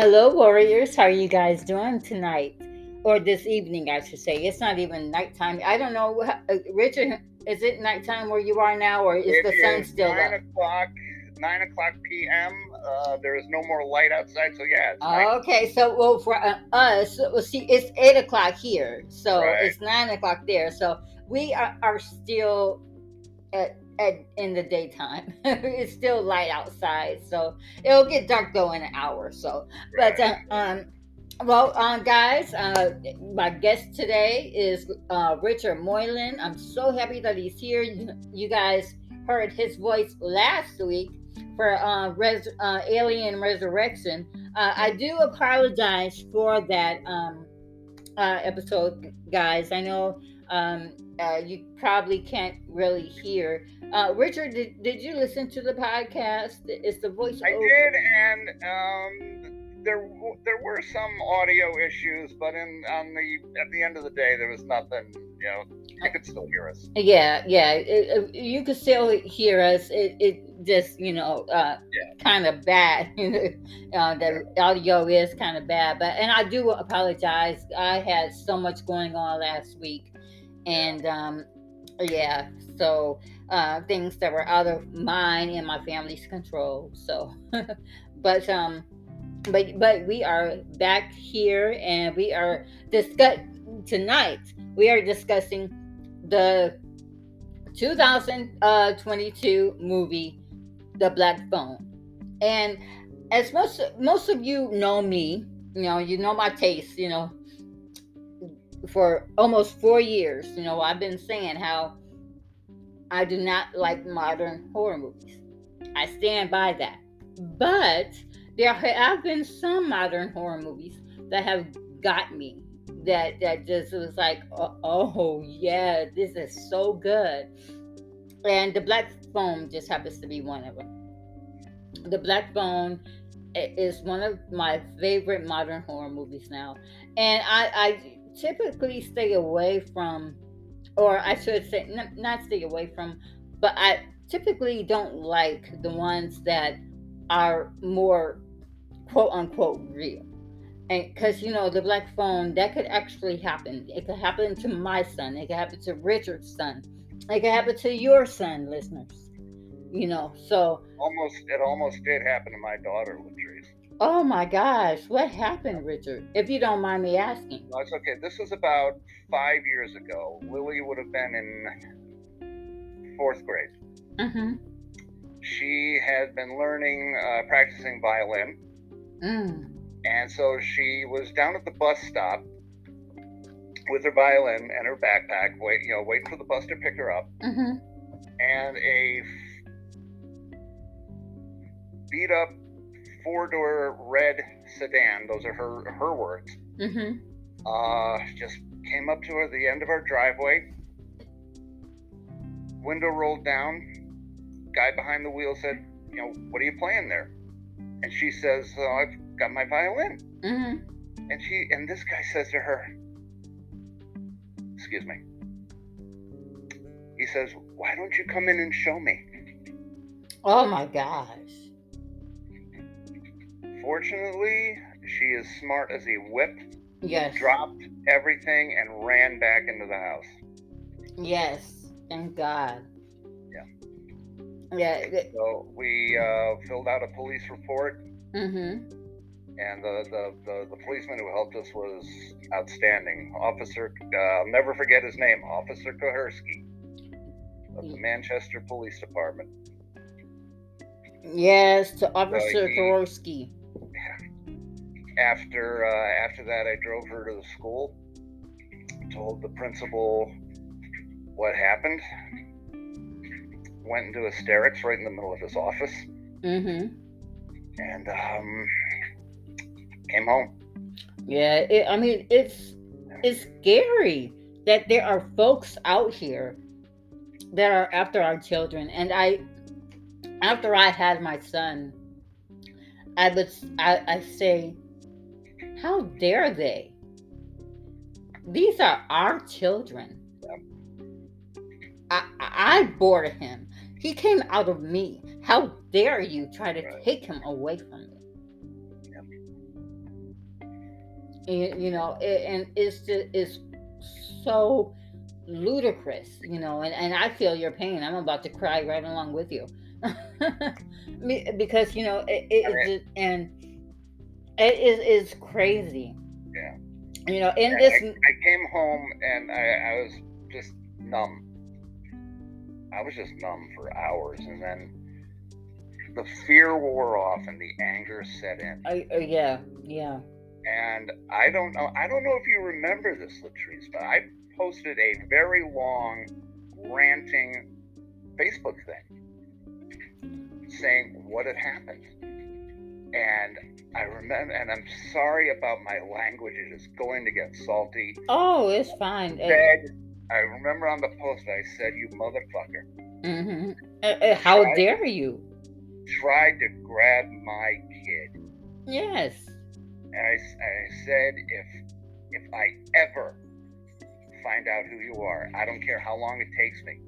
Hello, warriors. How are you guys doing tonight? Or this evening, I should say. It's not even nighttime. I don't know. uh, Richard, is it nighttime where you are now, or is It the sun is still nine up? o'clock. Nine o'clock p.m. Uh, there is no more light outside, so yeah. It's. Okay, so well for uh, us, well, see, it's eight o'clock here, so Right. it's nine o'clock there. So we are, are still at, at in the daytime. it's still light outside, so it'll get dark though in an hour. or So, but uh, um, well, uh, guys, uh, my guest today is uh, Richard Moylan. I'm so happy that he's here. You, you guys heard his voice last week for uh, Res- uh, Alien Resurrection. Uh, I do apologize for that um, uh, episode, guys. I know um, uh, you probably can't really hear. Uh, Richard, did, did you listen to the podcast? Is the voice I over? did, and um, there there were some audio issues, but in on the at the end of the day, there was nothing. You know, you could still hear us. Yeah, yeah. It, it- you could still hear us. It, it just, you know, uh, kind of bad. Uh, the audio is kind of bad. But and I do apologize. I had so much going on last week, and um, yeah, so uh, things that were out of mine and my family's control. So, but um, but but we are back here, and we are discuss tonight. We are discussing the 2022 movie The Black Phone. And as most most of you know me, you know, you know my taste, you know, for almost 4 years, you know, I've been saying how I do not like modern horror movies. I stand by that. But there have been some modern horror movies that have got me that that just was like oh, oh yeah this is so good and the black phone just happens to be one of them the black phone is one of my favorite modern horror movies now and i i typically stay away from or i should say n- not stay away from but i typically don't like the ones that are more quote unquote real. And because you know the black phone that could actually happen. It could happen to my son. It could happen to richard's son. It could happen to your son listeners. You know so Almost, it almost did happen to my daughter, Latrice. Oh my gosh what happened richard if you don't mind me asking it's okay. This was about five years ago. Lily would have been in fourth grade. mm-hmm She had been learning, uh, practicing violin. mm. And so she was down at the bus stop with her violin and her backpack, wait, you know, waiting for the bus to pick her up. mm-hmm And a beat up four door red sedan, those are her her words, mm-hmm uh, just came up to her at the end of our driveway. Window rolled down. Guy behind the wheel said, "You know, what are you playing there?" And she says, oh, "I've got my violin." mm-hmm And she and this guy says to her, "Excuse me." He says, "Why don't you come in and show me?" oh my gosh Fortunately, she is smart as a whip. yes Dropped everything and ran back into the house. yes thank god Yeah. yeah So we uh, filled out a police report, mm-hmm and the, the, the, the policeman who helped us was outstanding. Officer, uh, I'll never forget his name, Officer Kohersky of the Manchester Police Department. yes to officer he- Kowarski. After uh, after that, I drove her to the school, told the principal what happened, went into hysterics right in the middle of his office, mm-hmm and um, came home. Yeah, it, I mean it's it's scary that there are folks out here that are after our children, and I, after I had my son, I would I, I say, how dare they? These are our children. I, I bore him. He came out of me. How dare you try to take him away from me? you, you know, it, and it's just it's so ludicrous, you know, and, and I feel your pain. I'm about to cry right along with you. because, you know, it, it I just, and it is, is crazy. Yeah. You know, in Yeah, this, I, I came home and I, I was just numb. I was just numb for hours, and then the fear wore off and the anger set in. uh, uh, yeah, yeah. And I don't know. I don't know if you remember this, Latrice, but I posted a very long, ranting Facebook thing saying what had happened. And I remember, and I'm sorry about my language. It is going to get salty. Oh, it's fine. Uh, Said, I remember on the post I said, "You motherfucker." mhm. Uh, uh, how Right. dare you? tried to grab my kid. Yes. And I, I said, if if I ever find out who you are, I don't care how long it takes me.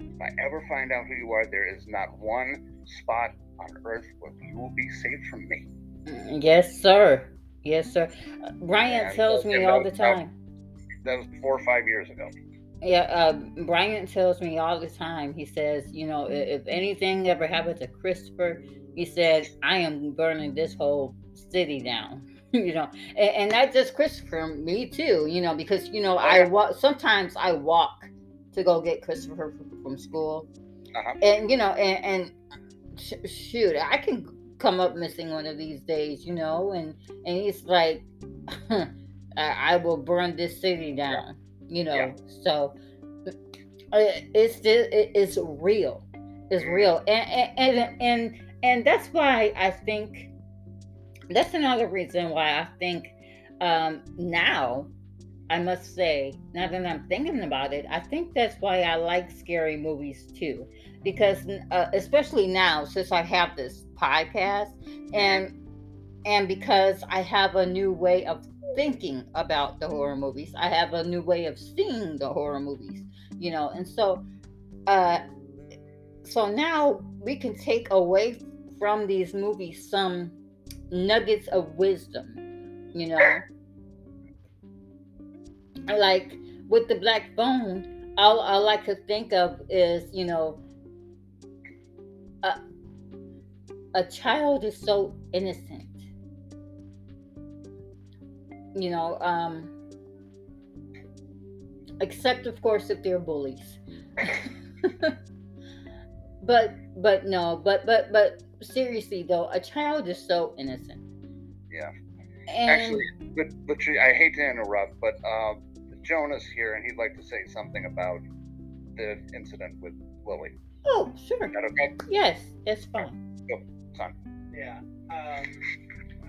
If I ever find out who you are, there is not one spot on earth where you will be safe from me. Yes, sir. Yes, sir. Brian And tells me all the time. That was four or five years ago. Yeah, uh, Brian tells me all the time. He says, you know, i- if anything ever happened to Christopher, he said, I am burning this whole city down. you know, and, and not just Christopher, me too. You know, because you know, I yeah. walk. Sometimes I walk to go get Christopher from, from school, Uh-huh. and you know, and, and sh- shoot, I can come up missing one of these days. You know, and and he's like, I, I will burn this city down. You know, Yeah. so uh, it's it's real it's real and and and and, and that's why i think that's another reason why i think um now i must say now that i'm thinking about it i think that's why i like scary movies too because uh, especially now since i have this podcast and and because i have a new way of thinking about the horror movies i have a new way of seeing the horror movies you know and so uh so now we can take away from these movies some nuggets of wisdom you know? Like with the black phone all i to think of is you know a child is so innocent you know um except of course if they're bullies but but no but but but seriously though a child is so innocent Yeah. and Actually, but, but I hate to interrupt, but uh, Jonah's here and he'd like to say something about the incident with Lily. oh sure Is that okay? yes it's fine Son. Yeah. Um,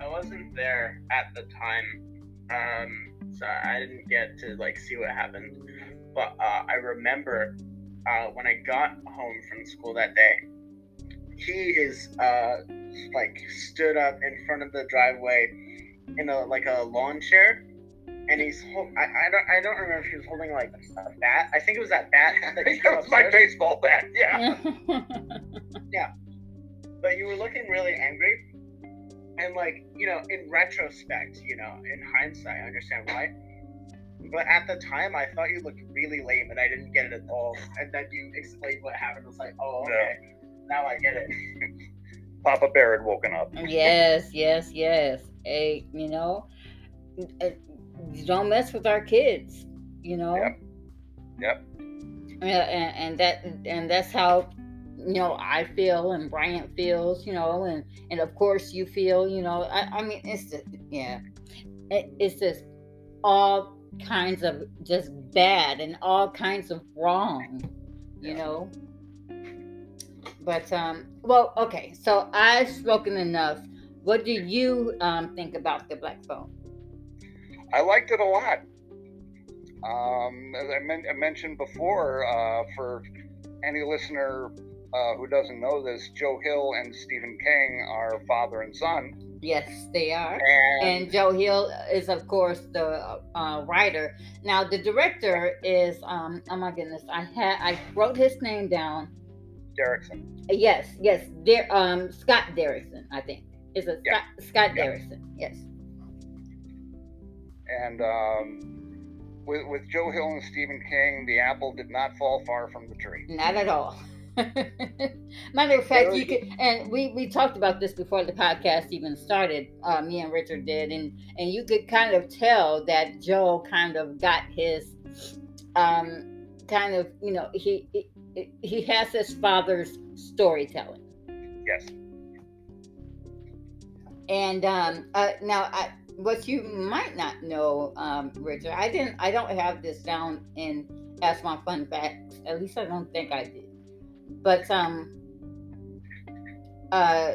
I wasn't there at the time, um, so I didn't get to like see what happened. But uh, I remember uh, when I got home from school that day, he is uh, like stood up in front of the driveway in a like a lawn chair. And he's hold- I, I don't I don't remember if he was holding like a bat. I think it was that bat that he that was my baseball bat. Yeah. yeah. But you were looking really angry. And like, you know, in retrospect, you know, in hindsight, I understand why. But at the time, I thought you looked really lame, and I didn't get it at all. And then you explained what happened. I was like, oh, okay, now I get it. Papa Bear had woken up. yes yes yes hey you know don't mess with our kids you know Yep. Yep. Yeah, and, and that and that's how you know I feel and Brian feels, you know, and and of course you feel, you know. I, I mean, it's just yeah, it, it's just all kinds of just bad and all kinds of wrong, you Yeah. know. But um, well, okay. So I've spoken enough. What do you um think about the black phone? I liked it a lot. Um, as I, men- I mentioned before, uh, for any listener uh, who doesn't know this, Joe Hill and Stephen King are father and son. Yes, they are. And, and Joe Hill is, of course, the uh, writer. Now, the director is, um, oh my goodness, I had I wrote his name down. Derrickson. Yes, yes, Der, um, Scott Derrickson, I think. Is it Yeah. Scott, Scott Yeah. Derrickson? Yes. and um, with with Joe Hill and Stephen King, the apple did not fall far from the tree. Not at all. Matter of fact, you could, and we we talked about this before the podcast even started. Uh, me and Richard did, and and you could kind of tell that Joe kind of got his, um, kind of you know he he, he has his father's storytelling. Yes. And um, uh, now, I, what you might not know, um, Richard, I didn't, I don't have this down in as my fun facts. At least I don't think I did. But um, uh,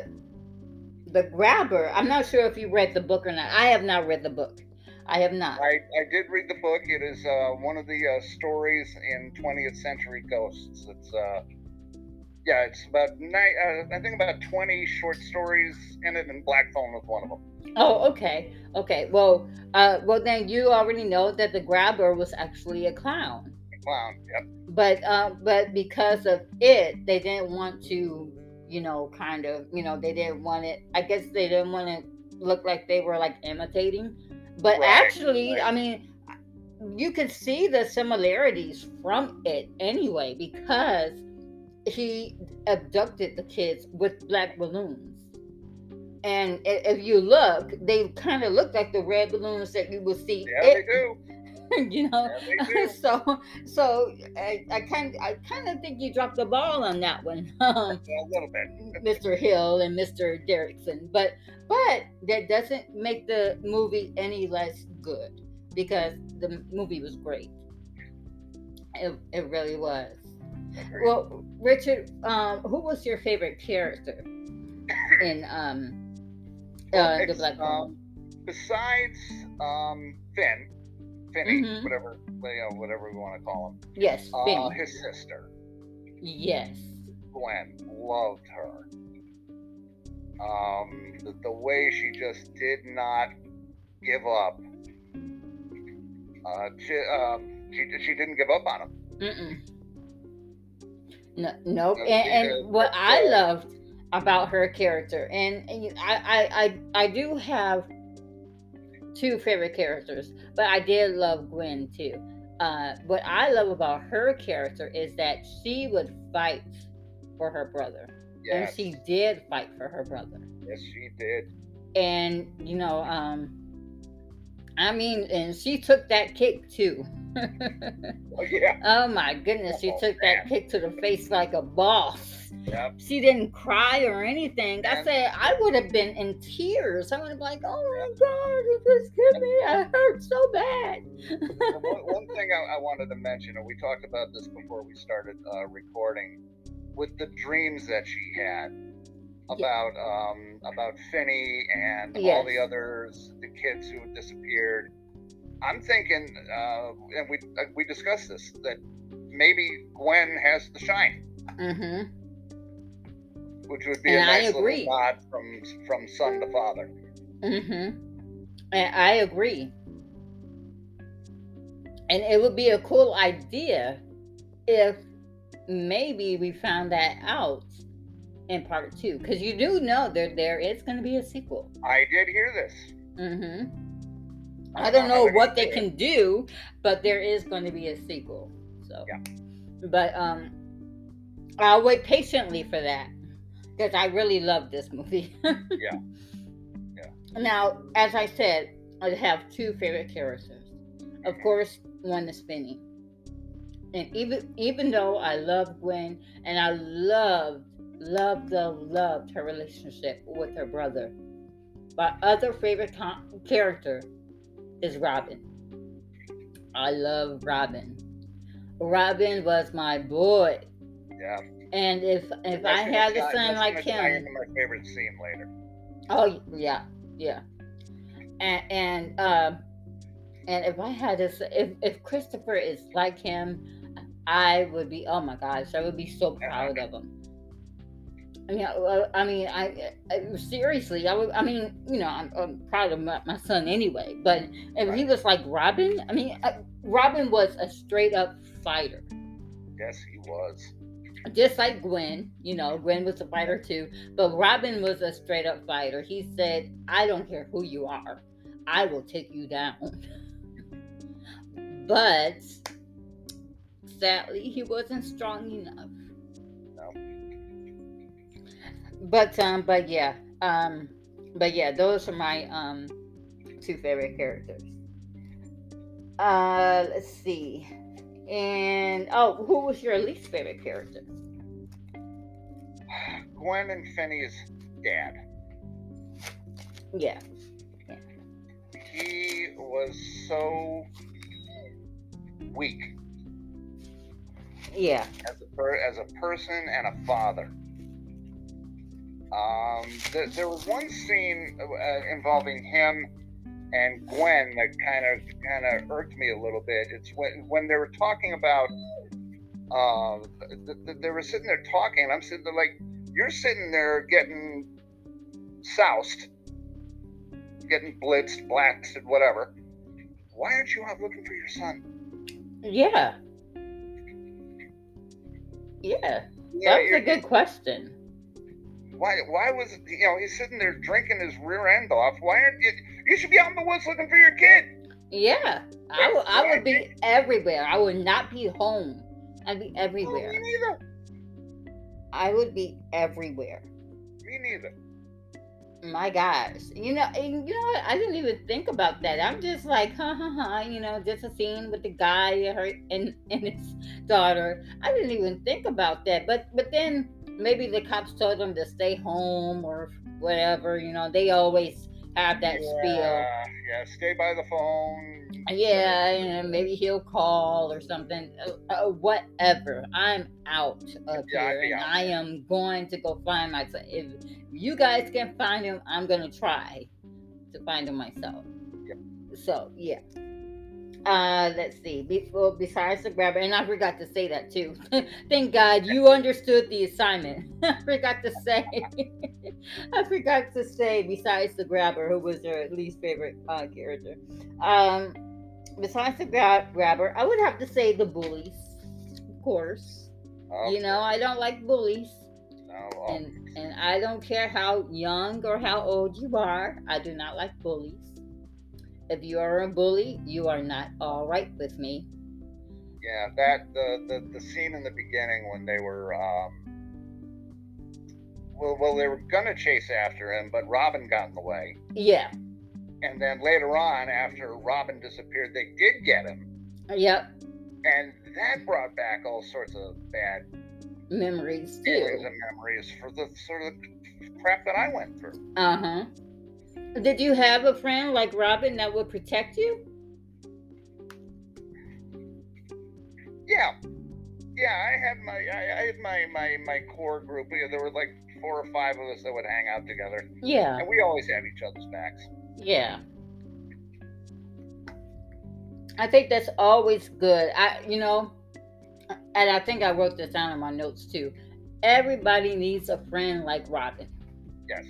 the grabber. I'm not sure if you read the book or not. I have not read the book. I have not. I, I did read the book. It is uh, one of the uh, stories in 20th Century Ghosts. It's uh, yeah, it's about nine. Uh, I think about 20 short stories in it, and Black Phone was one of them. Oh, okay, okay. Well, uh, well then you already know that the grabber was actually a clown. Clown, yep. But uh, but because of it, they didn't want to, you know, kind of, you know, they didn't want it. I guess they didn't want to look like they were like imitating. But Right, actually, right. I mean, you could see the similarities from it anyway because he abducted the kids with black balloons. And if you look, they kind of look like the red balloons that you will see. Yeah, they do. you know, Yeah, so so I, I kind I kind of think you dropped the ball on that one, um, a little bit. Mr. Hill and Mr. Derrickson. But but that doesn't make the movie any less good because the movie was great. It, it really was. Well, Richard, um, who was your favorite character in um uh, the Black um, besides um, Finn, Finney, Mhm. whatever you know, whatever we want to call him, yes, uh, Finney. his sister yes. Gwen loved her. Um, the, the way she just did not give up. Uh, she, um, she she didn't give up on him. Mm-mm. No, nope. No, And, and what I loved about her character, and, and I, I, I, I do have two favorite characters, but I did love Gwen too. Uh, what I love about her character is that she would fight for her brother, Yes, and she did fight for her brother. yes, she did. And you know, um, I mean, and she took that kick too. Oh, yeah, Oh my goodness, she Oh, took man. that kick to the face like a boss. Yep. She didn't cry or anything. I And- said I would have been in tears. I would have been like, "Oh my god, you just hit me! I hurt so bad." Well, one, thing I, I wanted to mention, and we talked about this before we started uh, recording, with the dreams that she had about um, about Finney and all the others, the kids who disappeared. I'm thinking, uh, and we uh, we discussed this that maybe Gwen has the shine, hmm which would be And a I nice agree. little nod from from son to father. Mm-hmm. And I agree. And it would be a cool idea if maybe we found that out in part two, because you do know that there is going to be a sequel. I did hear this. Mm-hmm. I don't know what they can do, but there is going to be a sequel. So, Yeah. but um, I'll wait patiently for that because I really love this movie. Yeah. Yeah. Now, as I said, I have two favorite characters. Of mm-hmm. course, one is Finney. and even even though I love Gwen and I loved, loved, loved, loved her relationship with her brother, my other favorite con- character is Robin. I love Robin. Robin was my boy, Yeah. And if if I had a son like him, my favorite scene later. oh yeah, yeah, and and um, and if I had this, if if Christopher is like him, I would be. Oh my gosh, I would be so proud of him. I mean, I, I mean, I, I seriously, I would. I mean, you know, I'm, I'm proud of my, my son anyway. But if he was like Robin, I mean, uh, Robin was a straight up fighter, Yes, he was. Just like Gwen. You know, Gwen was a fighter too, but Robin was a straight up fighter. He said, "I don't care who you are, I will take you down." but sadly, he wasn't strong enough. No. But um, but yeah, um, but yeah, those are my um two favorite characters. Uh, let's see. And oh, who was your least favorite character? Gwen and Finney's dad. Yeah. He was so weak Yeah. as a per, as a person and a father. Um, th- there was one scene uh, involving him and Gwen that kind of kind of irked me a little bit. It's when when they were talking about. Uh, th- th- they were sitting there talking, and I'm sitting there like, you're sitting there getting soused, getting blitzed, blasted, whatever. Why aren't you out looking for your son? Yeah. Yeah. Yeah, That a good question. Why? Why was you know he's sitting there drinking his rear end off? Why aren't you? You should be out in the woods looking for your kid. Yeah. I would I would be everywhere. I would not be home. I'd be Oh, everywhere. me neither. I would be everywhere. Me neither. My gosh. You know, and you know what? I didn't even think about that. I'm just like, ha ha ha, you know, just a scene with the guy and her and, and his daughter. I didn't even think about that. But but then maybe the cops told him to stay home or whatever, you know, they always have that spiel. Yeah, yeah. Stay by the phone. Yeah, and maybe he'll call or something. Uh, uh, whatever. I'm out of Yeah, here. I am going to go find myself. If you guys can find him, I'm gonna try to find him myself. Yep. So yeah. Uh, let's see. Be- well, besides the grabber, and I forgot to say that too. Thank God you understood the assignment. I forgot to say. I forgot to say. Besides the grabber, who was your least favorite uh, character. Um, besides the gra- grabber, I would have to say the bullies, of course. Oh, You know, I don't like bullies, no, oh, and and I don't care how young or how old you are. I do not like bullies. If you are a bully, you are not all right with me. yeah. That the, the the scene in the beginning when they were um. Well, well, they were gonna chase after him, but Robin got in the way. Yeah. And then later on, after Robin disappeared, they did get him, Yep. and that brought back all sorts of bad Memories feelings too. and memories for the sort of crap that I went through. Uh huh. Did you have a friend like Robin that would protect you? Yeah, yeah. I had my I, I had my my my core group. Yeah, there were like four or five of us that would hang out together, Yeah. and we always had each other's backs. Yeah. I think that's always good. I, you know, and I think I wrote this down in my notes too. Everybody needs a friend like Robin. Yes.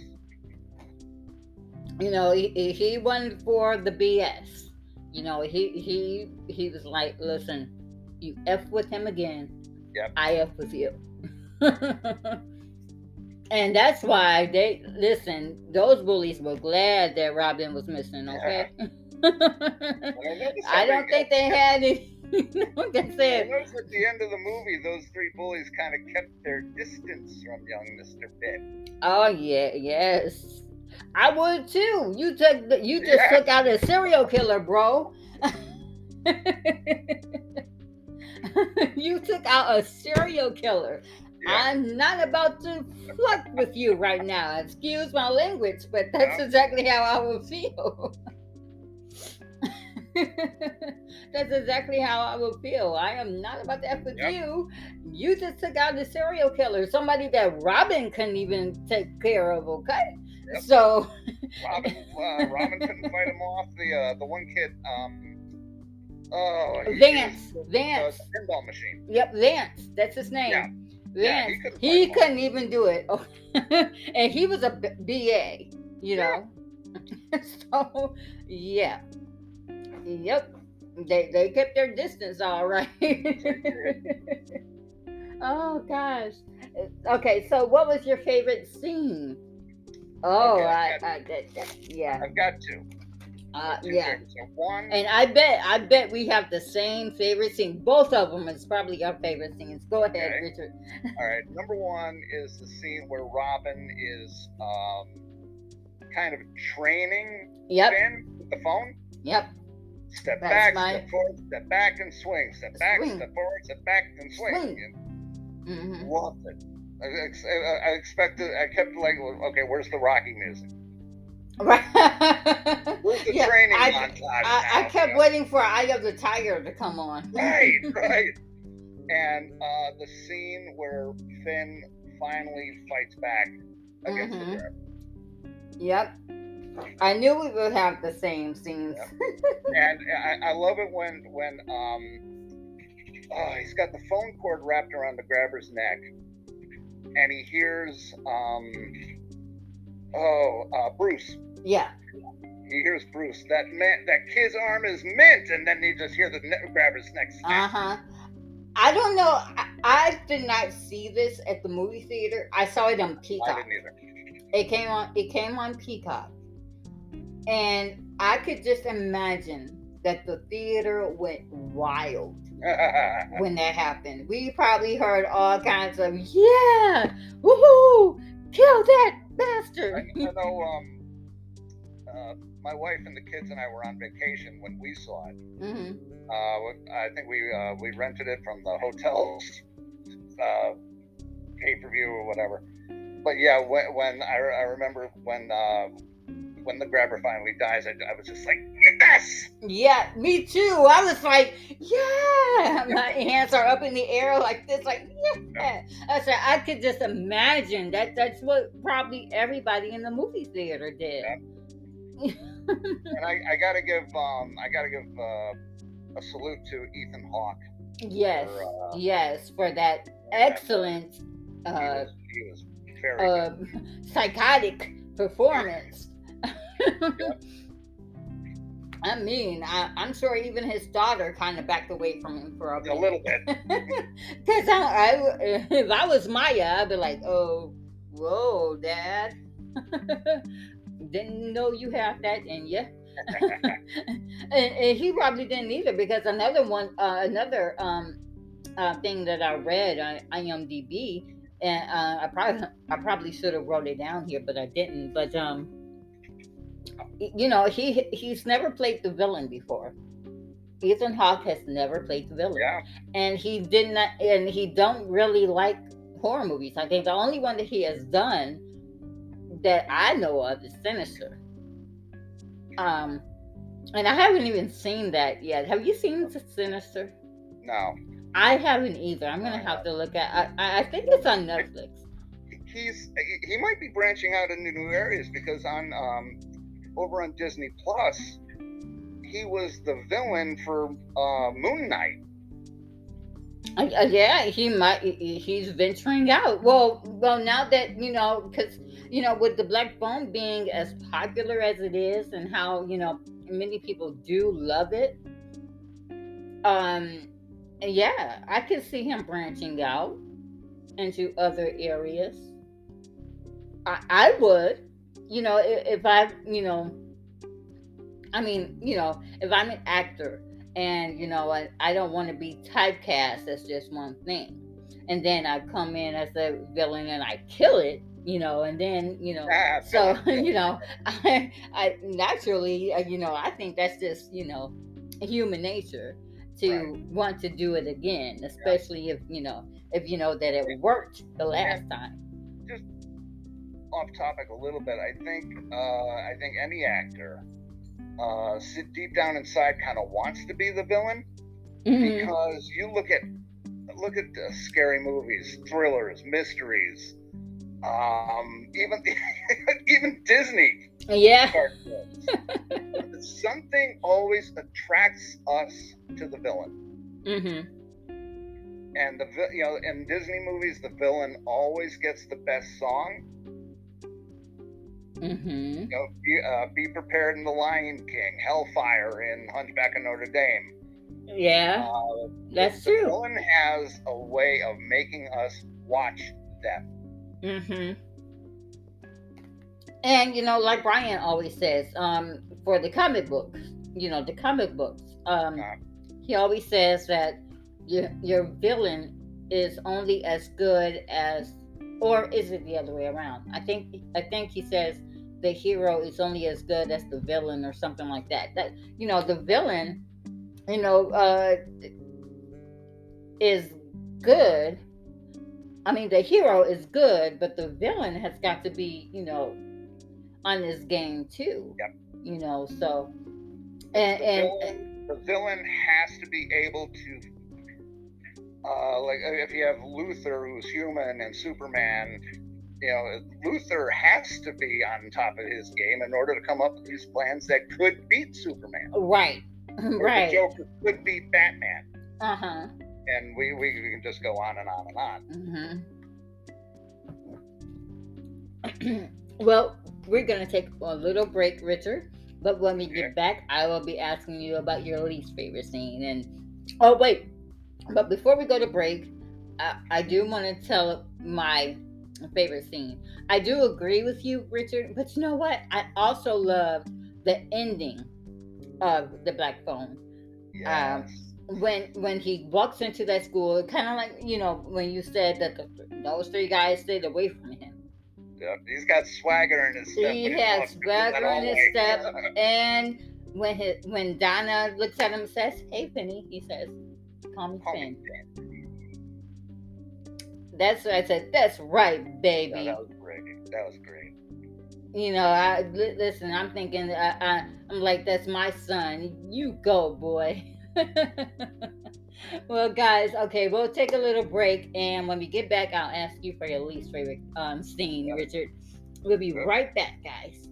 You know, he, he- went for the BS. You know, he he he was like, listen, you f with him again. Yep. I f with you. and that's why they listen. Those bullies were glad that Robin was missing. Okay. And I noticed I that don't think they had it. You know, they I noticed at the end of the movie, those three bullies kind of kept their distance from young Mister Pitt. "Oh yeah, yes, I would too." You took, the, you just Yeah. took out a serial killer, bro. you took out a serial killer. Yeah. I'm not about to fuck with you right now. Excuse my language, but that's Yeah. exactly how I would feel. that's exactly how I would feel. I am not about to F with Yep. you. You just took out a serial killer, somebody that Robin couldn't even take care of, okay? Yep. So, Robin, uh, Robin couldn't fight him off. The uh, the one kid, um, oh, he- Vance, Vance. the pinball machine. yep, Lance, that's his name. Yeah. Yeah, Vance. he couldn't he couldn't even do it. oh. and he was a BA, you know. so, yeah. Yep. They they kept their distance all right. oh gosh. Okay, so what was your favorite scene? Oh, Okay, I, I got- I, that, that- yeah. I've got two. Uh, Two yeah. So one, And I bet, I bet we have the same favorite scene. Both of them is probably our favorite scenes. Go ahead, Okay. Richard. all right. Number one is the scene where Robin is um, kind of training Yep, Finn with the phone. yep. Step That's back, my- step forward, step back, and swing. Step back, step forward, step back, and swing. Swing. And hmm loved it. I, I expected. I kept like, okay, where's the Rocky music? Right. Where's the Yeah, training I- montage? I, I now, kept you know? waiting for Eye of the Tiger to come on. Right, right. And uh, the scene where Finn finally fights back against Mhm. the dragon. Yep. I knew we would have the same scenes. And I, I love it when when um oh, he's got the phone cord wrapped around the grabber's neck, and he hears um oh uh, Bruce. Yeah. He hears Bruce. That man, that kid's arm is mint, and then you just hear the ne- grabber's neck. Uh huh. I don't know. I, I did not see this at the movie theater. I saw it on Peacock. I didn't either. It came on. It came on Peacock, and I could just imagine that the theater went wild when that happened. We probably heard all kinds of yeah, woohoo, kill that bastard. I know. Um, uh, my wife and the kids and I were on vacation when we saw it. hmm Uh, I think we uh, we rented it from the hotel's uh, pay per view or whatever. But yeah, when, when I, I remember when uh, when the grabber finally dies, I, I was just like, yes, Yeah, me too. I was like, yeah. My hands are up in the air like this, like yeah. I said I could just imagine that. That's what probably everybody in the movie theater did. and I, I gotta give um, I gotta give uh, a salute to Ethan Hawke. Yes, For, uh, yes, for that excellent, He uh, was, he was very uh, psychotic performance. I mean, I, I'm sure even his daughter kind of backed away from him for a. A little bit. Because I, I, if I was Maya, I'd be like, oh, whoa, Dad. didn't know you have that in you. and, and he probably didn't either because another one, uh, another um, uh, thing that I read on IMDb, and uh, I probably I probably should have wrote it down here, but I didn't. But um, you know, he he's never played the villain before. Ethan Hawke has never played the villain. Yeah. and he did not and he don't really like horror movies. I think the only one that he has done that i know of is sinister. Um and i haven't even seen that yet. Have you seen sinister? No. i haven't either. I'm gonna have to look at i, I think it's on netflix. He's he might be branching out into new areas because on um over on Disney Plus he was the villain for uh Moon Knight. Uh, uh, yeah, he might. He's venturing out. Well, well, now that you know, because you know, with the Black Phone being as popular as it is, and how you know many people do love it. Um, yeah, I could see him branching out into other areas. I, I would, you know, if, if I, you know, I mean, you know, if I'm an actor and you know I, I don't want to be typecast as just one thing. And then i come in as a villain and i kill it you know and then you know Ah, so you know i i naturally uh, you know i think that's just you know human nature to Right. want to do it again especially if you know if you know that it worked the last time off topic a little bit. I think uh I think any actor uh sit deep down inside kind of wants to be the villain Mhm. because you look at look at the scary movies, thrillers, mysteries, um even even Disney yeah. Something always attracts us to the villain. hmm and the you know in Disney movies the villain always gets the best song. Hmm You know, be, uh, be prepared in The Lion King, Hellfire in Hunchback of Notre Dame. yeah Uh, that's true villain has a way of making us watch them. hmm and you know, like Brian always says, um, for the comic books, you know, the comic books, um, Uh. he always says that your your villain is only as good as, or is it the other way around? I think I think he says the hero is only as good as the villain or something like that. That you know, the villain, you know, uh, is good. I mean, the hero is good, but the villain has got to be, you know, on this game too. Yep. You know, so and and, villain- the villain has to be able to uh, like if you have Luthor who's human and Superman you know Luthor has to be on top of his game in order to come up with these plans that could beat Superman. Right, Or the right, Joker could beat Batman. Uh huh. and we, we, can just go on and on and on. Hmm well, we're gonna take a little break, Richard. But when we get back, I will be asking you about your least favorite scene. And oh wait, but before we go to break, I, I do want to tell my favorite scene. I do agree with you, Richard. But you know what? I also love the ending of the Black Phone um, yes. when when he walks into that school, kind of like you know when you said that the, those three guys stayed away from him. Yep, he's got swagger in his step He has swagger in his step, and when his, when Donna looks at him and says, "Hey, Finney," he says, "Call me Call me Finn." That's what I said. That's right, baby. that was great. That was great. You know, I li- listen. I'm thinking. I, I, I'm like, that's my son. You go, boy. well, guys. Okay, we'll take a little break, and when we get back, I'll ask you for your least favorite um scene. Richard. We'll be right back, guys.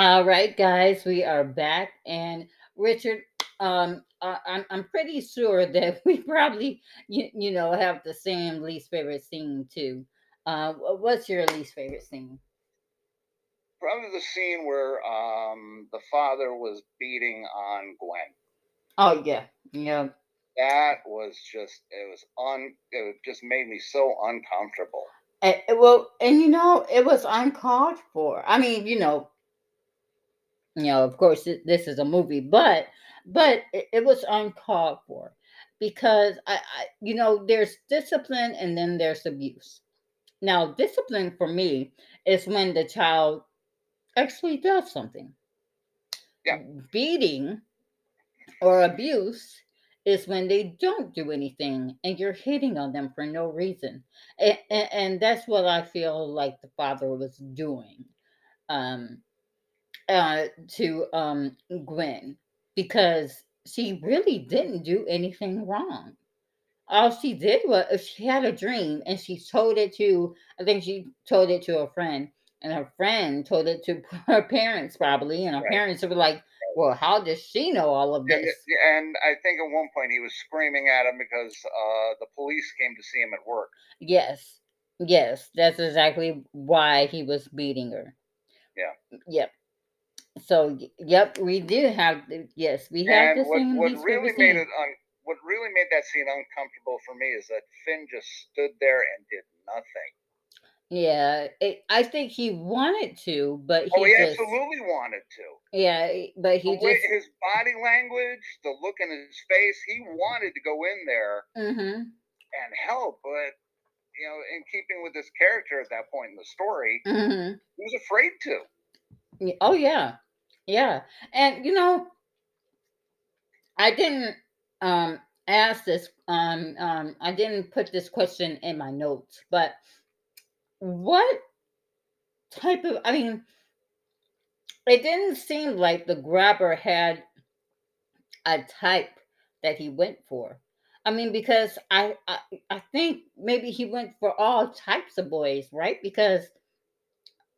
All right, guys, we are back, and Richard, um, I, I'm I'm pretty sure that we probably you, you know have the same least favorite scene too. Uh, what's your least favorite scene? Probably the scene where um, the father was beating on Gwen. Oh yeah, yeah, That was just it was un it just made me so uncomfortable. Eh, eh, well, and you know it was uncalled for. I mean, you know, you know, of course th- this is a movie, but but it, it was uncalled for because I, I, you know, there's discipline and then there's abuse. Now, discipline for me is when the child actually does something. Yeah. Beating or abuse is when they don't do anything and you're hitting on them for no reason. And, and, and that's what I feel like the father was doing um, uh, to um, Gwen because she really didn't do anything wrong all she did was she had a dream and she told it to i think she told it to a friend and her friend told it to her parents probably and her Right. parents were like well how does she know all of this and I think at one point he was screaming at him because uh, the police came to see him at work. yes yes that's exactly why he was beating her Yeah. yep so yep we do have yes we have And the what, what really made it un, what really made that scene uncomfortable for me is that Finn just stood there and did nothing. yeah it, i think he wanted to but he oh, he just absolutely wanted to. yeah but he the just his body language, the look in his face, he wanted to go in there hmm and help, but you know, in keeping with this character at that point in the story, hmm he was afraid to. Oh yeah, yeah, and you know, I didn't um ask this um um I didn't put this question in my notes, but what type of I mean, it didn't seem like the grabber had a type that he went for. I mean, because I I, I think maybe he went for all types of boys, right? Because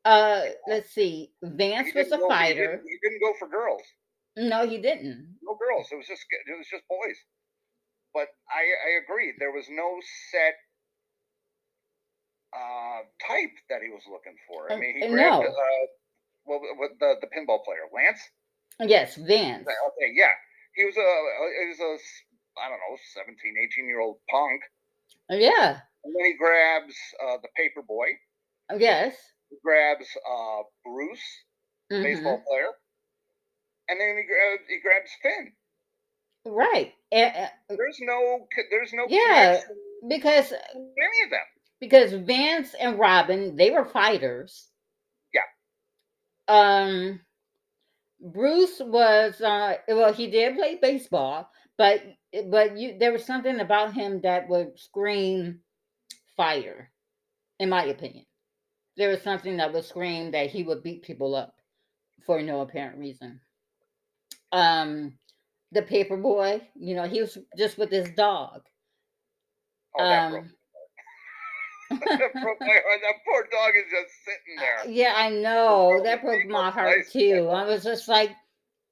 uh let's see, Vance was a go- he fighter. didn't- He didn't go for girls. No, he didn't. No girls. It was just it was just boys. But I I agree. There was no set uh, type that he was looking for. I Uh, mean, he uh, grabbed no. uh, well, what the the pinball player, Lance. Yes, Vance. Okay, yeah, he was a he was a I don't know 17, 18 year old punk, Yeah. and then he grabs uh, the paper boy. Yes. Grabs uh, Bruce, Mhm. baseball player, and then he grabs he grabs Finn. Right. There's no there's no Yeah. because to any of them. because Vance and Robin, they were fighters. Yeah. Um Bruce was uh well he did play baseball, but but you there was something about him that would scream fire in my opinion. There was something that would scream that he would beat people up for no apparent reason. Um the paper boy, you know, he was just with his dog. Oh. Um, that broke my heart. That poor dog is just sitting there. Yeah, I know. That broke my heart too. I was just like,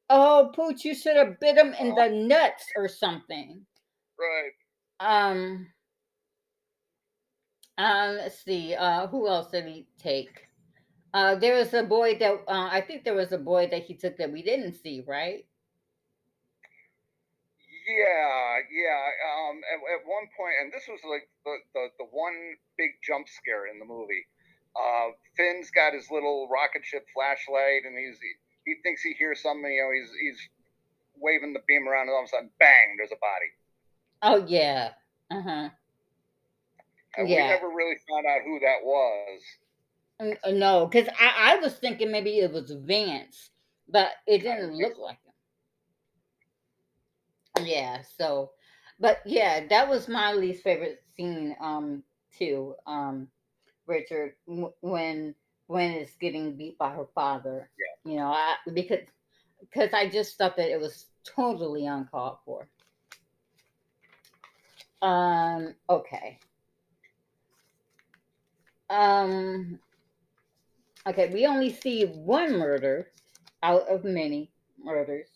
oh, Pooch, you should have bit him in the nuts or something. Right. Um, um, let's see. Uh, who else did he take? Uh, there was a boy that uh, I think there was a boy that he took that we didn't see, right? Yeah, yeah. Um, at, at one point, and this was like the, the, the one big jump scare in the movie. Uh, Finn's got his little rocket ship flashlight, and he's he, he thinks he hears something. You know, he's he's waving the beam around, and all of a sudden, bang! There's a body. Oh yeah. Uh huh. And Yeah. we never really found out who that was. uh, No, because I, I was thinking maybe it was Vance, but it didn't look like him. Yeah, so but yeah, that was my least favorite scene um too. Um Richard when when it's getting beat by her father. Yeah. You know, I because because I just thought that it was totally uncalled for. Um okay. Um okay, we only see one murder out of many murders.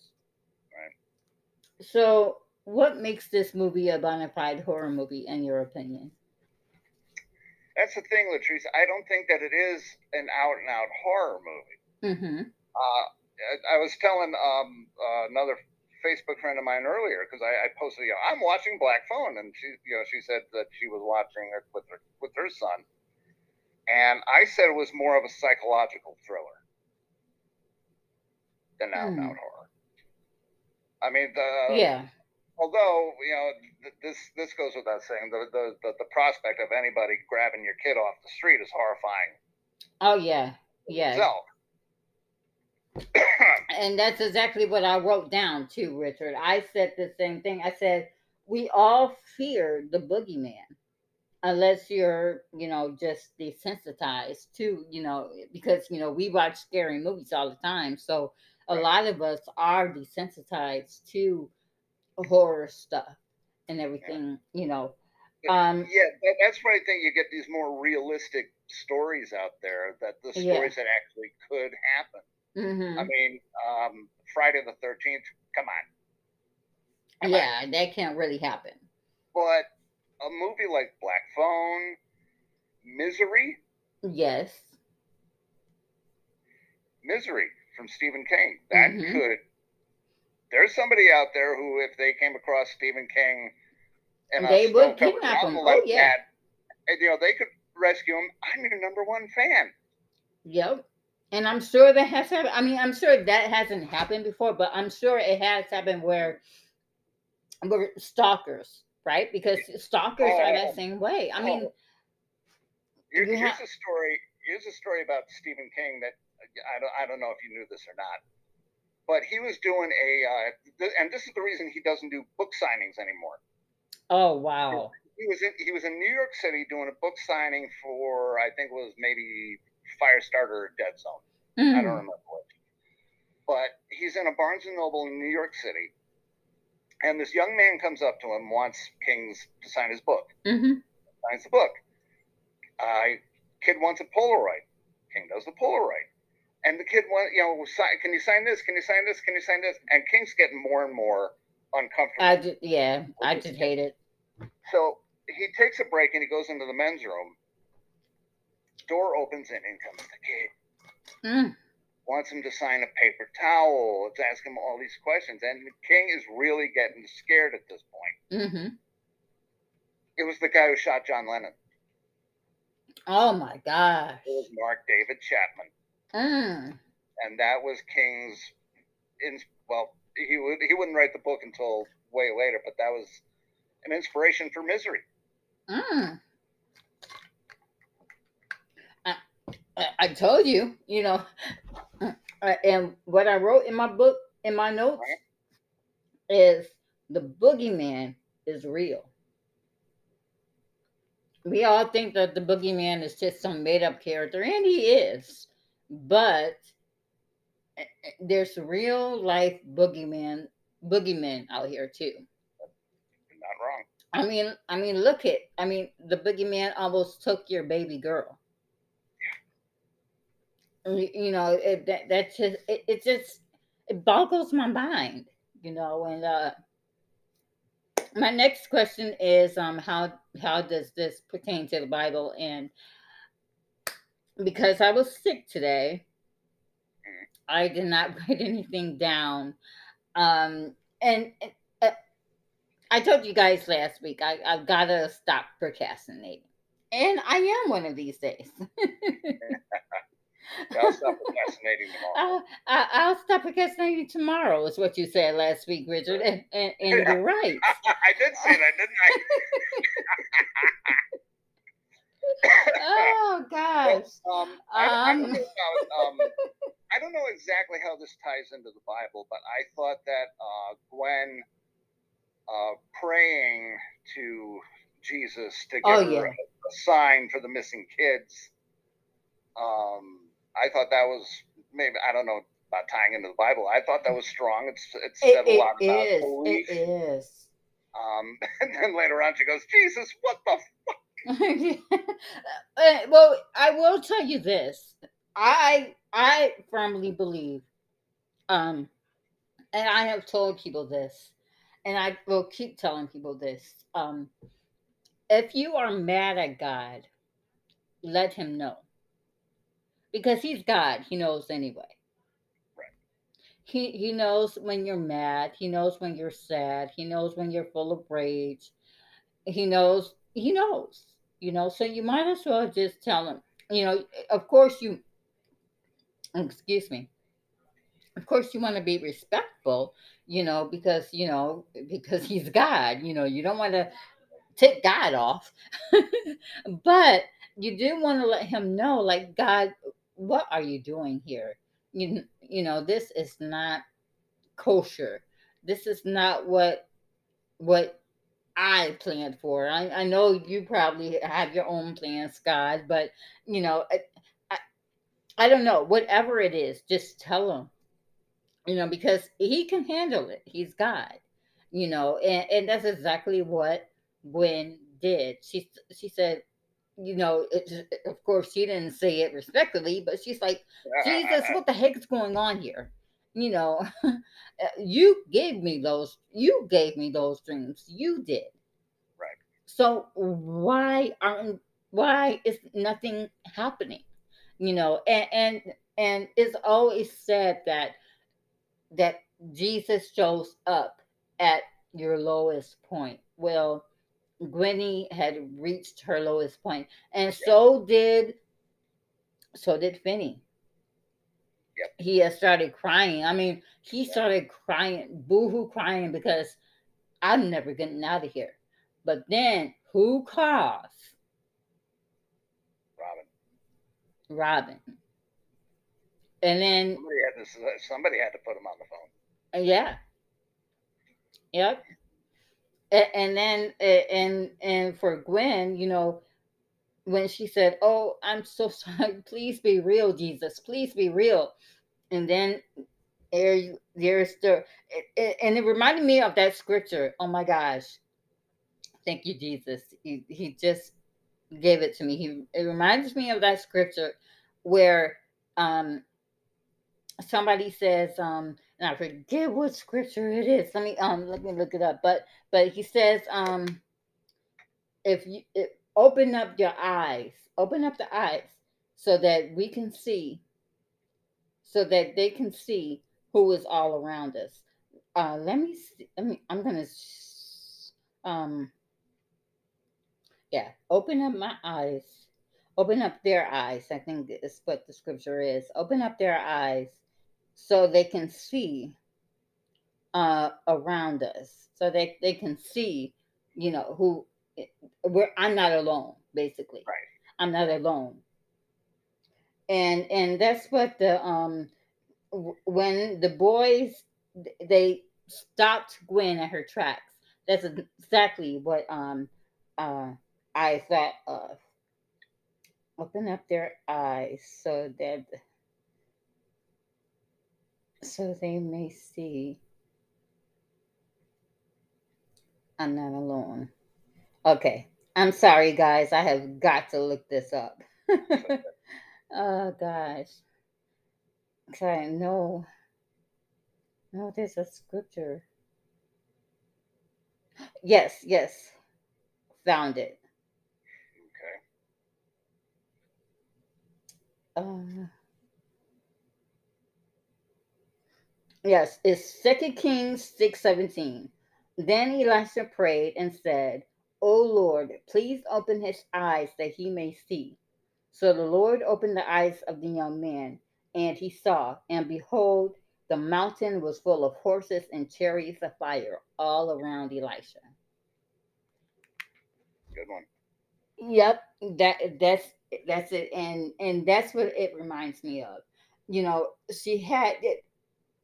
Right. So, what makes this movie a bona fide horror movie, in your opinion? That's the thing, Latrice. I don't think that it is an out and out horror movie. Mm-hmm. Uh, I I was telling um, uh, another Facebook friend of mine earlier because I, I posted, you know, I'm watching Black Phone, and she, you know, she said that she was watching it with her with her son, and I said it was more of a psychological thriller than out and out horror. I mean, the yeah. although you know th- this this goes without saying, the, the the the prospect of anybody grabbing your kid off the street is horrifying Oh yeah. Yeah. itself. And that's exactly what I wrote down too, Richard. I said the same thing. I said we all fear the boogeyman, unless you're, you know, just desensitized to, you know, because you know we watch scary movies all the time. So a Right. lot of us are desensitized to horror stuff and everything, you know. Um, yeah, that's why I think you get these more realistic stories out there that the Yeah. stories that actually could happen. mhm. I mean, um, Friday the Thirteenth. Come on, come on. yeah, that can't really happen. but a movie like Black Phone, Misery, Yes. Misery from Stephen King. That Mhm. could. There's somebody out there who, if they came across Stephen King, and They would kidnap him. Oh, yeah. that, and, you know, they could rescue him. I'm your number one fan. Yep. And I'm sure that has happened. I mean, I'm sure that hasn't happened before, but I'm sure it has happened where we're stalkers, right? Because stalkers are Oh. that same way. I mean, Here, here's ha- a story. Here's a story about Stephen King that I don't. I don't know if you knew this or not, but he was doing a. Uh, and this is the reason he doesn't do book signings anymore. oh wow. He was in. He was in New York City doing a book signing for I think it was maybe Firestarter or Dead Zone. I don't Mhm. remember what. But he's in a Barnes and Noble in New York City, and this young man comes up to him, wants King's to sign his book. Mhm. signs the book. Uh, kid wants a Polaroid. King does the Polaroid. And the kid wants, you know, can you sign this? Can you sign this? Can you sign this? And King's getting more and more uncomfortable. I just, yeah, I just hate it. so he takes a break and he goes into the men's room Door opens and in comes the kid. Mm. Wants him to sign a paper towel. Let's ask him all these questions. And the king is really getting scared at this point. Mm-hmm. It was the guy who shot John Lennon. Oh my gosh. It was Mark David Chapman. Mm. And that was King's in well, he would he wouldn't write the book until way later, but that was an inspiration for misery. Mm. I, I told you, you know, uh, and what I wrote in my book, in my notes, is the boogeyman is real. We all think that the boogeyman is just some made up character, and he is, but eh, eh, there's real life boogeyman boogeymen out here too. Not wrong. I mean, I mean, look at, I mean, the boogeyman almost took your baby girl. You, know, it, that that's just it, it just it boggles my mind, you know. And uh my next question is, um, how how does this pertain to the Bible? And because I was sick today, I did not write anything down. Um, and uh, I told you guys last week I, I've got to stop procrastinating. And I am one of these days. I'll stop procrastinating tomorrow. I'll, I- I'll stop procrastinating tomorrow, is what you said last week, Richard. And, and, and you're right. I did say that, didn't I? Oh, I? gosh. um, I, I don't Um. know about, um, I don't know exactly how this ties into the Bible, but I thought that uh, Gwen uh, praying to Jesus to get Oh, her yeah. a, a sign for the missing kids. Um, I thought that was maybe I don't know about tying into the Bible. I thought that was strong. It's it said It, a lot it about is. belief. It is. Um, and then later on, she goes, "Jesus, what the fuck?" Uh, well, I will tell you this. I I firmly believe, um, and I have told people this, and I will keep telling people this. Um, if you are mad at God, let Him know, because He's God. He knows anyway. Right. He He knows when you're mad. He knows when you're sad. He knows when you're full of rage. He knows. He knows you know so you might as well just tell him you know of course you excuse me of course you want to be respectful you know because you know because he's god you know you don't want to take god off but you do want to let him know like god what are you doing here you, you know this is not kosher this is not what what I planned for. I, I know you probably have your own plans, God, but you know, I, I, I don't know. Whatever it is, just tell him. You know, because he can handle it. He's God. You know, and, and that's exactly what Gwen did. She she said, you know, it, of course she didn't say it respectfully, but she's like, Jesus, what the heck is going on here? You know, uh, you gave me those, you gave me those dreams. You did. Right. So why aren't why is nothing happening? You know, and and and it's always said that that Jesus shows up at your lowest point. Well, Gwenny had reached her lowest point, and so did so did Finney. Yep. He had started crying. I mean, he started crying, boohoo crying because I'm never getting out of here. But then who calls? Robin. Robin. And then Somebody had to somebody had to put him on the phone. Yeah. Yep. And then and and for Gwen, you know, when she said, "Oh, I'm so sorry. Please be real, Jesus. Please be real." And then there, there's the, and it reminded me of that scripture. Oh my gosh! Thank you, Jesus. He he just gave it to me. He it reminds me of that scripture where um somebody says um and I forget what scripture it is. Let me um let me look it up. But but he says um if you if, open up your eyes, open up the eyes. so that we can see, so that they can see who is all around us. Uh, let me see. Let me. I'm gonna. Um. Yeah. Open up my eyes. Open up their eyes. I think is what the scripture is. Open up their eyes so they can see uh, around us, so they they can see, you know, who we're. I'm not alone. Basically, Right. I'm not alone. And and that's what the um when the boys they stopped Gwen at her tracks. That's exactly what um uh I thought of. Open up their eyes so that so they may see I'm not alone. Okay. I'm sorry guys. I have got to look this up. oh gosh. 'Cause I know no there's a scripture. Yes, yes. Found it. Okay. Uh, yes, it's Second Kings six seventeen. Then Elisha prayed and said, "O Lord, please open his eyes that he may see." So the Lord opened the eyes of the young man, and he saw, and behold, the mountain was full of horses and chariots of fire all around Elisha. Good one. Yep, that that's that's it, and and that's what it reminds me of. You know, she had it.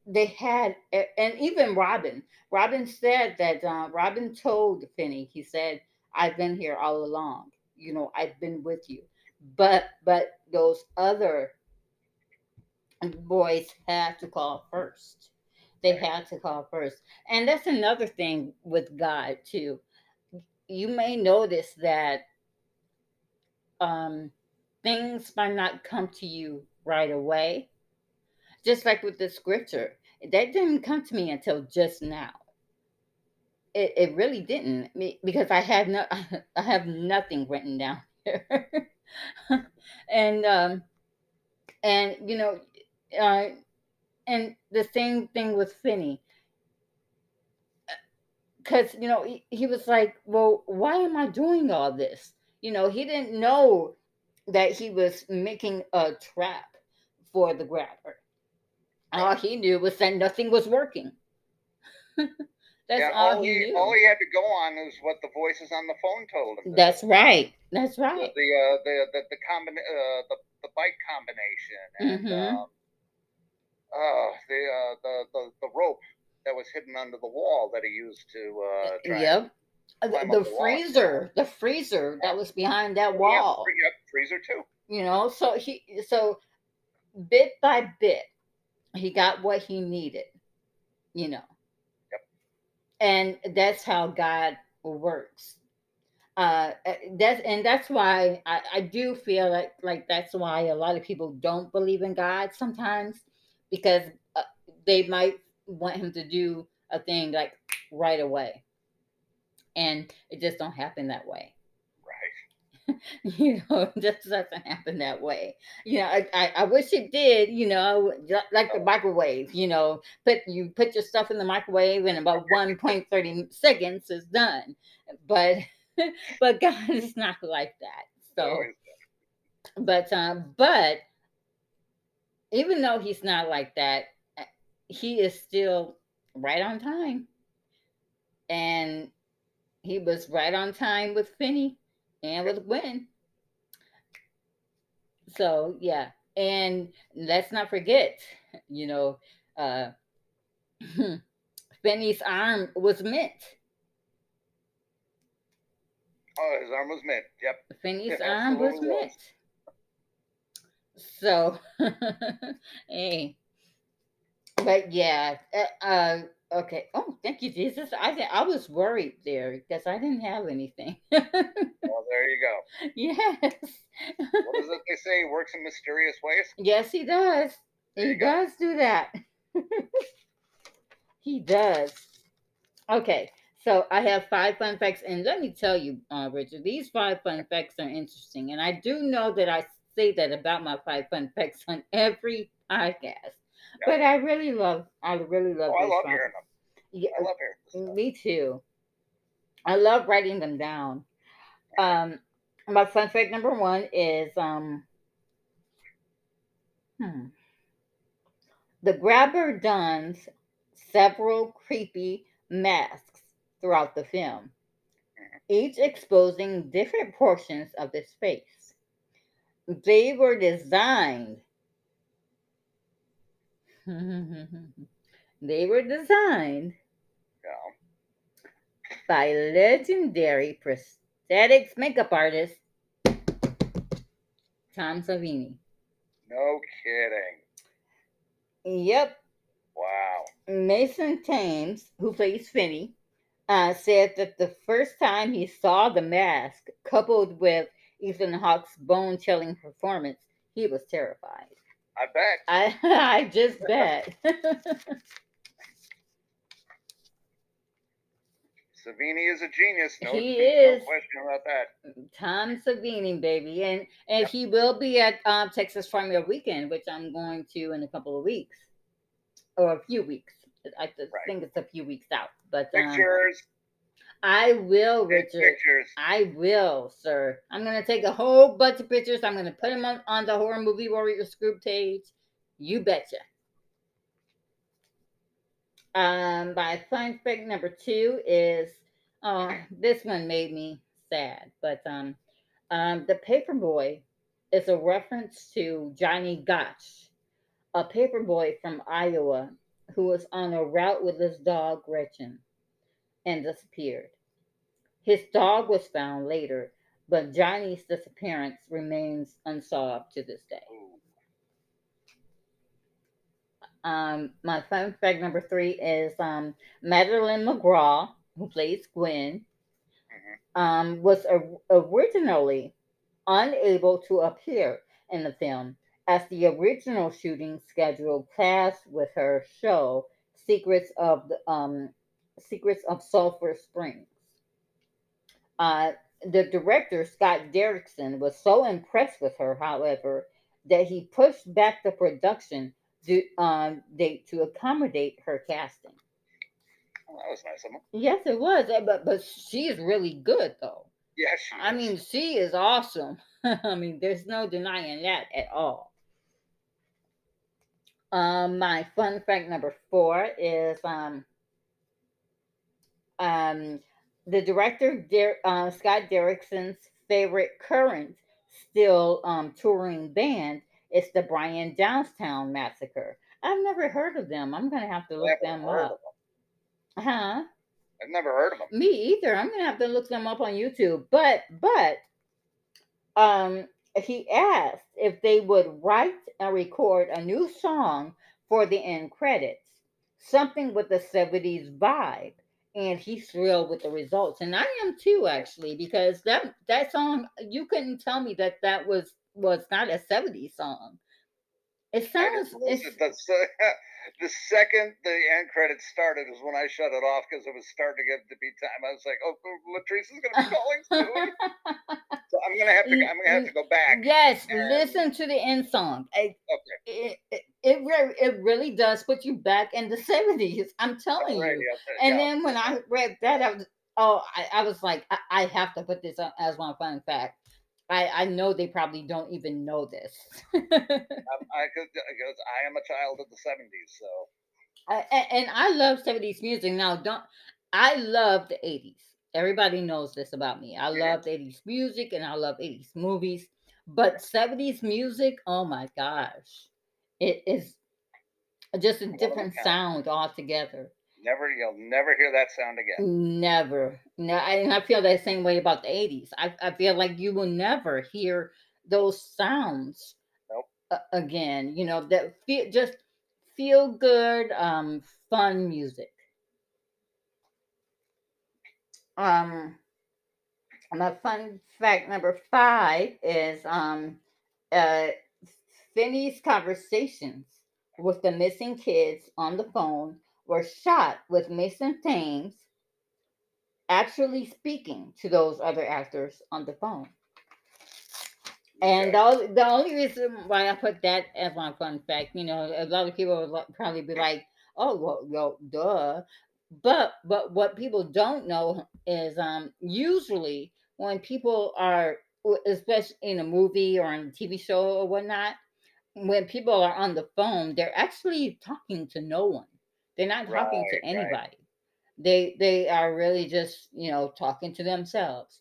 They had, and even Robin. Robin said that. Uh, Robin told Finney. He said, "I've been here all along. You know, I've been with you." But but those other boys had to call first. They had to call first, and that's another thing with God too. You may notice that um, things might not come to you right away. Just like with the scripture, that didn't come to me until just now. It, it really didn't because I had no I have nothing written down here, and um, and you know, uh, and the same thing with Finney because you know he, he was like, well, why am I doing all this? You know, he didn't know that he was making a trap for the grabber. All he knew was that nothing was working. That's yeah, all, all he, he knew. all he had to go on is what the voices on the phone told him. That's right. That's right. the uh, the the the, combina- uh, the the bike combination and Mhm. um, uh, the, uh, the the the rope that was hidden under the wall that he used to uh, try. Yep. Uh, The, the freezer, the freezer that was behind that wall. free- yep, freezer too. you know so he so bit by bit he got what he needed you know Yep. and that's how god works uh uh, that's and that's why I, I do feel like like that's why a lot of people don't believe in god sometimes because uh, they might want him to do a thing like right away and it just don't happen that way. you know, it just doesn't happen that way. You know, I, I, I wish it did, you know, like the microwave, you know, put you put your stuff in the microwave and about 1.30 seconds is done. But but God is not like that. So but um but even though he's not like that, uh, he is still right on time. And he was right on time with Finney and with Gwen. So yeah, and let's not forget, you know, uh Finney's arm was mint. Oh, his arm was mint. Yep. Finney's It arm was was. mint. So, hey, but yeah, uh, uh, okay. Oh, thank you, Jesus. I thi- I was worried there because I didn't have anything. Well, there you go. yes, What is it they say? Works in mysterious ways. yes, he does. There He go. does do that. he does. Okay, so I have five fun facts, and let me tell you, uh, Richard, these five fun facts are interesting, and I do know that I say that about my five fun facts on every podcast. But I really love, I really love. Oh, I love fun- hearing them. Yeah, I love hearing me too. I love writing them down. Um, my fact number one is um, hmm, the grabber dons several creepy masks throughout the film, each exposing different portions of his face. They were designed. they were designed Yeah. by legendary prosthetics makeup artist Tom Savini. No kidding. Yep, Wow. Mason Thames, who plays Finney, uh, said that the first time he saw the mask, coupled with Ethan Hawke's bone-chilling performance, he was terrified. I bet. I I just bet. Savini is a genius. No, He no is. question about that. Tom Savini, baby, and and he will be at um, Texas Frightmare Weekend, which I'm going to in a couple of weeks, or a few weeks. I Right. think it's a few weeks out, but um, Pictures. I will, big Richard. Pictures. I will, sir. I'm gonna take a whole bunch of pictures. I'm gonna put them on, on the Horror Movie Warriors group page. You betcha. Um, my fun fact number two is, oh, this one made me sad, but um, um, the paperboy is a reference to Johnny Gosch, a paperboy from Iowa who was on a route with his dog Gretchen and disappeared. His dog was found later, but Johnny's disappearance remains unsolved to this day. Um, my fun fact number three is um, Madeleine McGraw, who plays Gwen, um, was or- originally unable to appear in the film as the original shooting schedule clashed with her show Secrets of the um, Secrets of Sulphur Springs. Uh, the director Scott Derrickson was so impressed with her, however, that he pushed back the production to, um, date to accommodate her casting. Well, that was nice of him. Yes, it was, uh, but but she is really good though. She I mean, she is awesome. I mean, there's no denying that at all. Um, my fun fact number four is um, um, the director Der- uh, Scott Derrickson's favorite current still um, touring band is the Brian Jonestown Massacre. I've never heard of them. I'm gonna have to look them up. him. Huh? I've never heard of them. Me either. I'm gonna have to look them up on YouTube. But but um he asked if they would write and record a new song for the end credits, something with the 70s vibe. And he's thrilled with the results. And I am too, actually, because that that song you couldn't tell me that that was was not a 70s song. It sounds it's. The, the second the end credits started is when I shut it off because it was starting to get to be time. I was like, "Oh, oh Latrice is going to be calling soon." so I'm gonna have to. I'm gonna have to go back. yes, and- listen to the end song. I- Okay. it, it, it, re- it really does put you back in the 70s. I'm telling right, you. yeah, And yeah. then when I read that, I was, oh, I, I was like, I, I have to put this up as one fun fact. I, I know they probably don't even know this. Um, I because I am a child of the '70s, so I, a- and I love 70s music. Now, don't I love the 80s. Everybody knows this about me. I love 80s music and I love 80s movies. But 70s music, oh my gosh. It is just a One of a different sound altogether. Never you'll never hear that sound again. Never. No, and I feel that same way about the 80s. I, I feel like you will never hear those sounds Nope. again. You know, that feel just feel good, um, fun music. Um, my fun fact number five is um, uh, Finney's conversations with the missing kids on the phone were shot with Mason Thames actually speaking to those other actors on the phone. And Okay. the, the only reason why I put that as my fun fact, you know, a lot of people would probably be like, "Oh, well, well, duh," but but what people don't know is um usually when people are, especially in a movie or in a TV show or whatnot, when people are on the phone, they're actually talking to no one. They're not talking Right, to right. anybody. They they are really just you know talking to themselves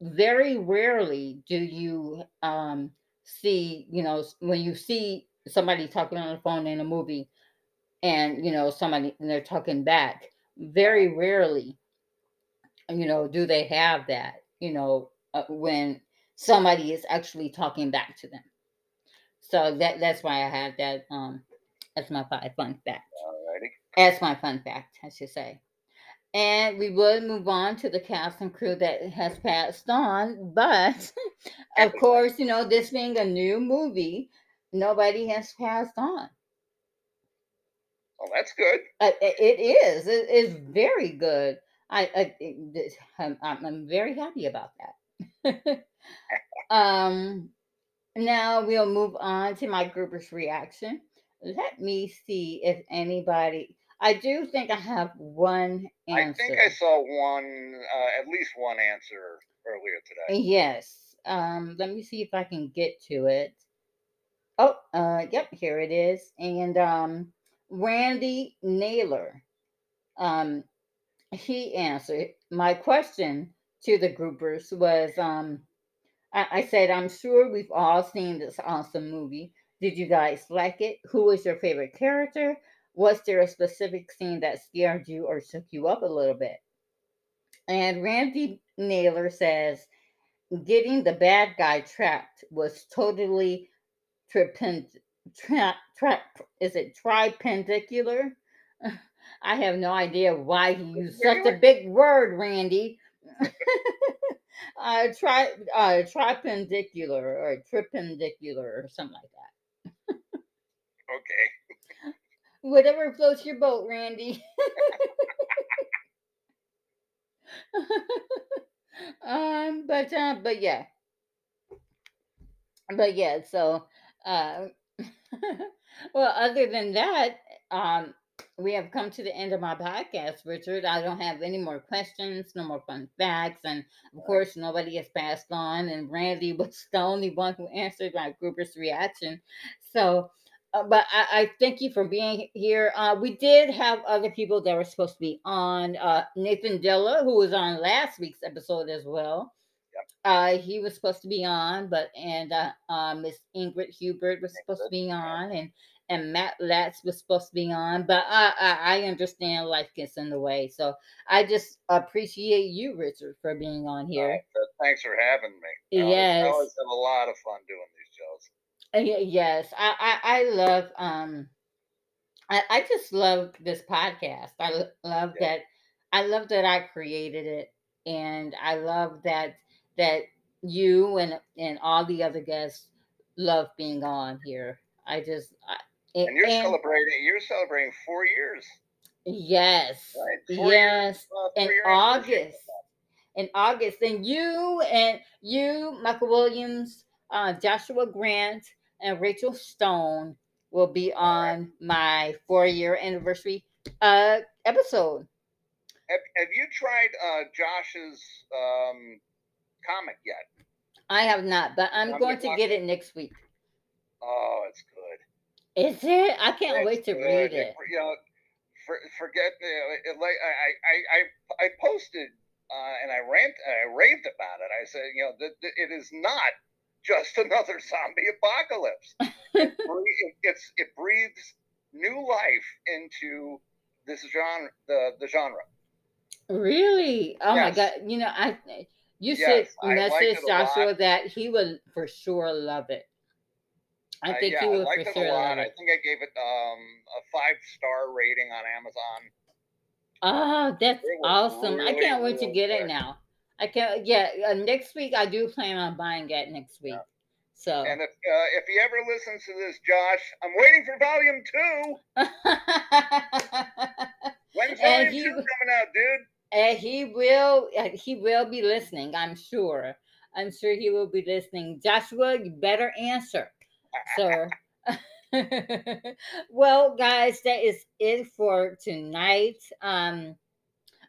very rarely do you um see you know when you see somebody talking on the phone in a movie and you know somebody and they're talking back very rarely you know do they have that you know uh, when somebody is actually talking back to them so that that's why i had that um as my fun fact Alrighty. as my fun fact i should say and we would move on to the cast and crew that has passed on but of course, you know, this being a new movie, nobody has passed on. Well, that's good. Uh, it is. It is very good. I, I I'm, I'm I'm very happy about that. um, now we'll move on to my grouper's reaction. Let me see if anybody. I do think I have one answer. I think I saw one, uh, at least one answer earlier today. Yes. Um, let me see if I can get to it. Oh, uh, yep, here it is. And um, Randy Naylor, um, he answered my question to the groupers was um, I, I said, I'm sure we've all seen this awesome movie. Did you guys like it? Who was your favorite character? Was there a specific scene that scared you or shook you up a little bit? And Randy Naylor says, getting the bad guy trapped was totally tripend trap trap is it tripendicular? I have no idea why he used such a big word, Randy. uh, tri uh, tripendicular or tripendicular or something like that. Okay. Whatever floats your boat, Randy. um, but uh, but yeah, but yeah. So, uh, well, other than that, um, we have come to the end of my podcast, Richard. I don't have any more questions, no more fun facts, and of course, nobody has passed on. And Randy was the only one who answered my grouper's reaction. So, uh, but I, I thank you for being here. Uh, we did have other people that were supposed to be on. Uh, Nathan Dilla, who was on last week's episode as well. Uh, he was supposed to be on, but and uh, uh, Miss Ingrid Hubert was supposed to be on, and and Matt Latz was supposed to be on, but I, I I understand life gets in the way, so I just appreciate you, Richard, for being on here. Thanks for having me. I always- Yes. I always have a lot of fun doing these Yes, I, I I love um I I just love this podcast. I love Yeah. that I love that I created it and I love that that you and and all the other guests love being on here. I just I, And you're and- celebrating. You're celebrating four years, yes. right? Four years, Yes. uh, in four-year anniversary. August. In August, and you and you, Michael Williams, uh, Joshua Grant, and Rachel Stone will be on my four-year anniversary uh, episode. Have, have you tried uh, Josh's um, comic yet? I have not, but I'm I'm going gonna get it next week. Oh, it's good. Is it? I can't It's wait to good. read it. You know, for, forget you know, it, like I I I I posted uh, and I rant I raved about it. I said, you know, that it is not just another zombie apocalypse. it, it, it's it breathes new life into this genre, the the genre. Really? Oh my god! You know, I you Yes, should message it lot. Joshua that he would for sure love it. I Uh, think yeah, he I would liked for it sure a lot. love I think I gave it um, a five star rating on Amazon. Oh, that's It awesome. I can't wait to really get it now. I can't, yeah, uh, next week I do plan on buying it next week. So, And if uh, if he ever listens to this, Josh, I'm waiting for volume two. When's volume he- two coming out, dude? and he will, uh, he will be listening, I'm sure. I'm sure he will be listening. Joshua, you better answer, sir. well, guys, that is it for tonight. Um,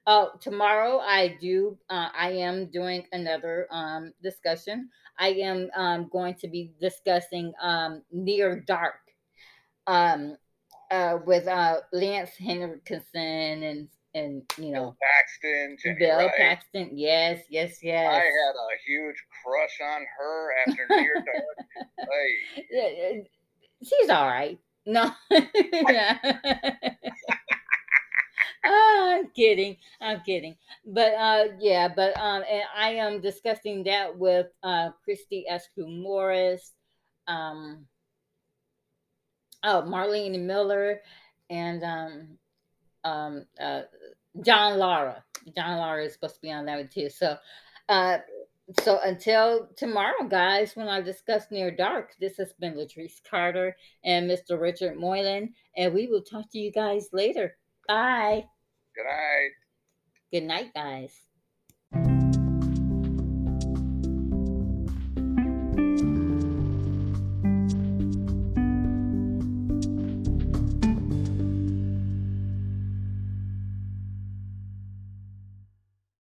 oh, tomorrow I do. Uh, I am doing another um discussion. I am um going to be discussing um Near Dark, um, uh, with uh Lance Henriksen and and you know Paxton, Jenny Bill Wright. Paxton. Yes, yes, yes. I had a huge crush on her after Near Dark. Hey, she's all right. No. I'm kidding. I'm kidding. But uh yeah, but um and I am discussing that with uh Christy Escu Morris, um oh Marlene Miller and um um uh John Lara. John Lara is supposed to be on that one too. So uh so until tomorrow, guys, when I discuss Near Dark, this has been Latrice Carter and Mr. Richard Moylan, and we will talk to you guys later. Bye. Good night. Good night, guys.